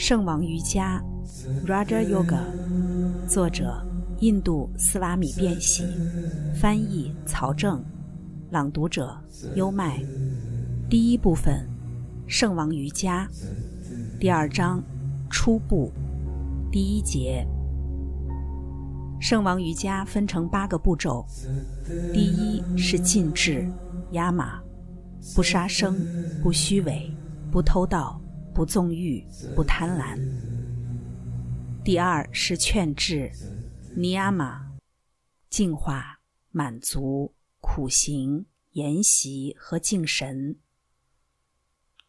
圣王瑜伽 （Raja Yoga），作者印度斯瓦米·变喜，翻译曹正，朗读者优麦。第一部分：圣王瑜伽。第二章：初步。第一节：圣王瑜伽分成八个步骤。第一是禁制，压马，不杀生，不虚伪，不偷盗。不纵欲，不贪婪。第二是劝治，尼亚玛，净化、满足、苦行、研习和敬神。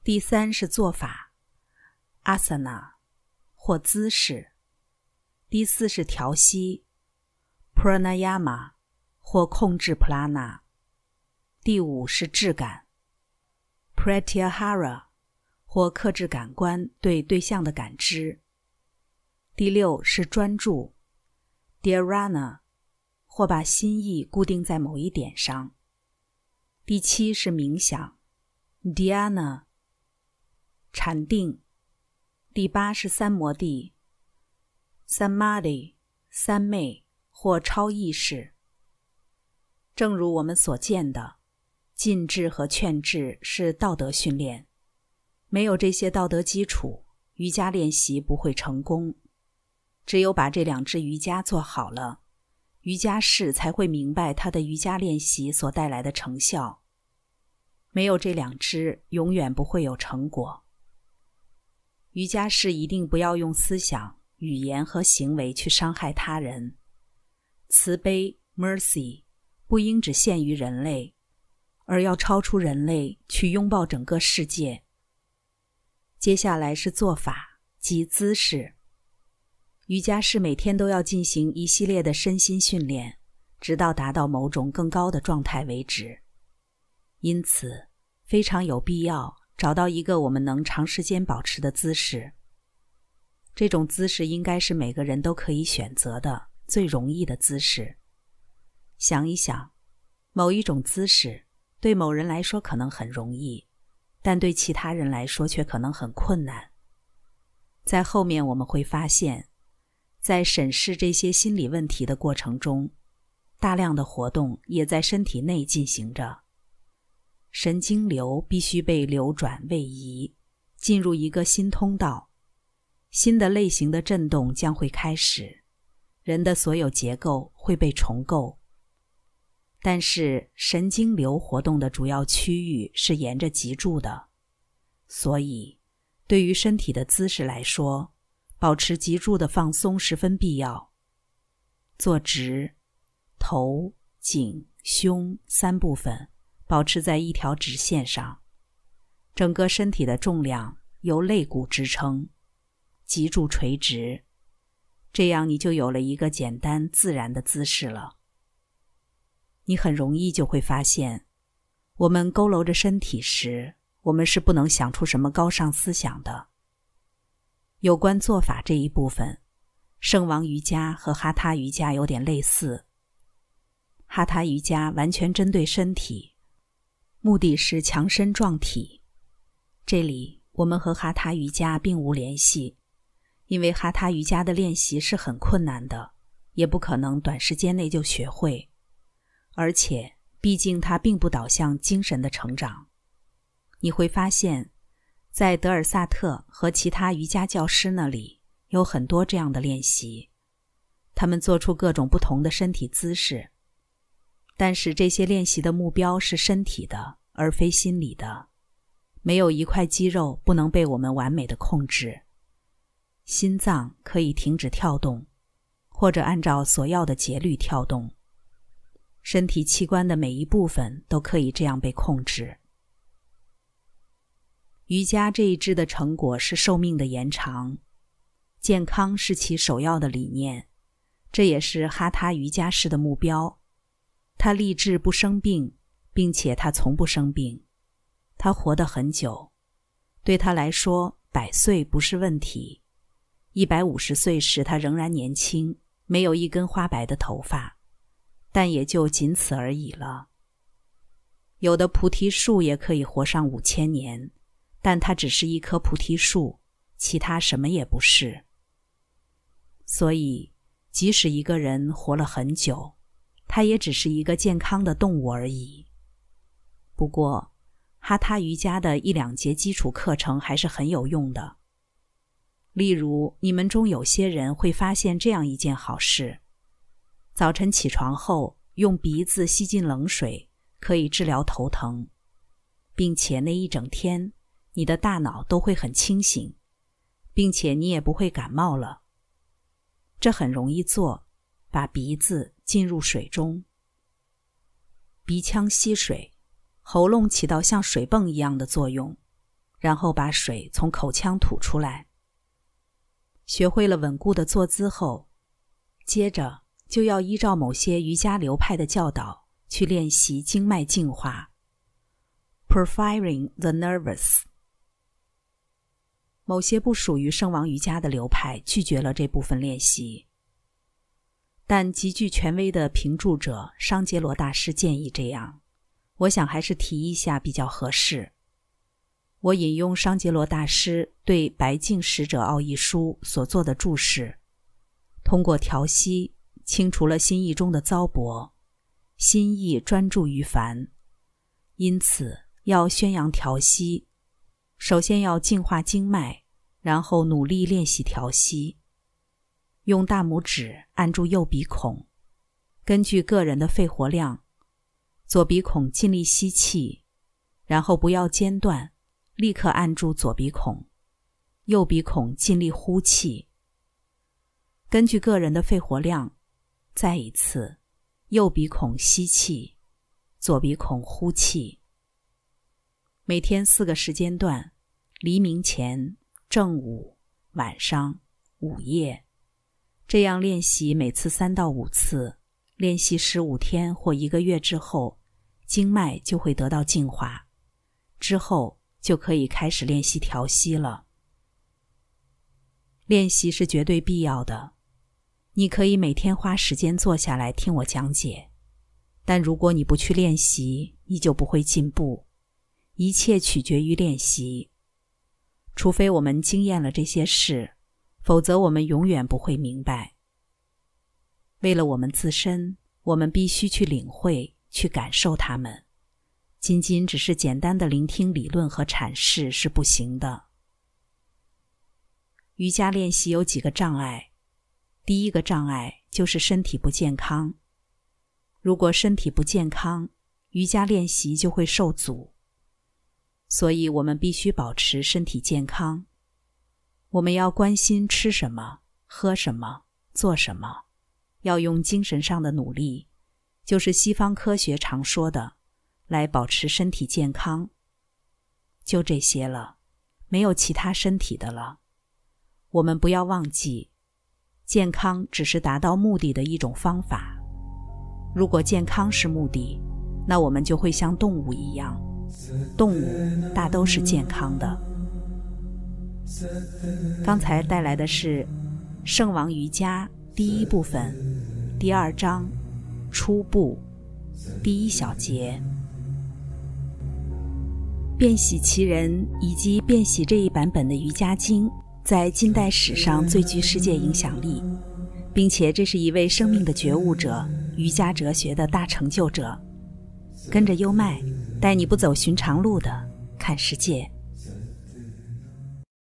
第三是做法，阿萨那，或姿势。第四是调息，pranayama，或控制普拉纳。第五是质感，pratyahara。或克制感官对对象的感知。第六是专注，dharana，或把心意固定在某一点上。第七是冥想，dhyana，禅定。第八是三摩地，samadhi，三昧或超意识。正如我们所见的，禁制和劝制是道德训练。没有这些道德基础，瑜伽练习不会成功。只有把这两支瑜伽做好了，瑜伽士才会明白他的瑜伽练习所带来的成效。没有这两支，永远不会有成果。瑜伽士一定不要用思想、语言和行为去伤害他人。慈悲 （mercy） 不应只限于人类，而要超出人类，去拥抱整个世界。接下来是做法及姿势。瑜伽是每天都要进行一系列的身心训练，直到达到某种更高的状态为止。因此，非常有必要找到一个我们能长时间保持的姿势。这种姿势应该是每个人都可以选择的最容易的姿势。想一想，某一种姿势对某人来说可能很容易。但对其他人来说却可能很困难。在后面我们会发现，在审视这些心理问题的过程中，大量的活动也在身体内进行着。神经流必须被流转位移，进入一个新通道，新的类型的震动将会开始，人的所有结构会被重构。但是神经流活动的主要区域是沿着脊柱的，所以对于身体的姿势来说，保持脊柱的放松十分必要。坐直，头、颈、胸三部分保持在一条直线上，整个身体的重量由肋骨支撑，脊柱垂直，这样你就有了一个简单自然的姿势了。你很容易就会发现，我们佝偻着身体时，我们是不能想出什么高尚思想的。有关做法这一部分，圣王瑜伽和哈他瑜伽有点类似。哈他瑜伽完全针对身体，目的是强身壮体。这里我们和哈他瑜伽并无联系，因为哈他瑜伽的练习是很困难的，也不可能短时间内就学会。而且，毕竟它并不导向精神的成长。你会发现，在德尔萨特和其他瑜伽教师那里有很多这样的练习，他们做出各种不同的身体姿势。但是这些练习的目标是身体的，而非心理的。没有一块肌肉不能被我们完美的控制。心脏可以停止跳动，或者按照所要的节律跳动。身体器官的每一部分都可以这样被控制。瑜伽这一支的成果是寿命的延长，健康是其首要的理念，这也是哈他瑜伽师的目标。他立志不生病，并且他从不生病。他活得很久，对他来说，百岁不是问题。一百五十岁时，他仍然年轻，没有一根花白的头发。但也就仅此而已了。有的菩提树也可以活上五千年，但它只是一棵菩提树，其他什么也不是。所以，即使一个人活了很久，他也只是一个健康的动物而已。不过，哈他瑜伽的一两节基础课程还是很有用的。例如，你们中有些人会发现这样一件好事：早晨起床后，用鼻子吸进冷水，可以治疗头疼，并且那一整天，你的大脑都会很清醒，并且你也不会感冒了。这很容易做，把鼻子浸入水中，鼻腔吸水，喉咙起到像水泵一样的作用，然后把水从口腔吐出来。学会了稳固的坐姿后，接着就要依照某些瑜伽流派的教导去练习经脉净化 （Profiling the nervous）。某些不属于圣王瑜伽的流派拒绝了这部分练习，但极具权威的评注者商杰罗大师建议这样。我想还是提一下比较合适。我引用商杰罗大师对《白净使者奥义书》所做的注释：通过调息，清除了心意中的糟粕，心意专注于凡。因此，要宣扬调息，首先要净化经脉，然后努力练习调息。用大拇指按住右鼻孔，根据个人的肺活量，左鼻孔尽力吸气，然后不要间断。立刻按住左鼻孔，右鼻孔尽力呼气。根据个人的肺活量，再一次，右鼻孔吸气，左鼻孔呼气。每天四个时间段：黎明前、正午、晚上、午夜。这样练习每次三到五次，练习十五天或一个月之后，经脉就会得到净化。之后。就可以开始练习调息了。练习是绝对必要的。你可以每天花时间坐下来听我讲解，但如果你不去练习，你就不会进步。一切取决于练习。除非我们经验了这些事，否则我们永远不会明白。为了我们自身，我们必须去领会、去感受它们。仅仅只是简单的聆听理论和阐释是不行的。瑜伽练习有几个障碍，第一个障碍就是身体不健康。如果身体不健康，瑜伽练习就会受阻。所以我们必须保持身体健康。我们要关心吃什么、喝什么、做什么，要用精神上的努力，就是西方科学常说的。来保持身体健康，就这些了，没有其他身体的了。我们不要忘记，健康只是达到目的的一种方法。如果健康是目的，那我们就会像动物一样，动物大都是健康的。刚才带来的是《圣王瑜伽》第一部分第二章初步第一小节。变喜其人以及变喜这一版本的瑜伽经，在近代史上最具世界影响力，并且这是一位生命的觉悟者、瑜伽哲学的大成就者。跟着优麦，带你不走寻常路的看世界。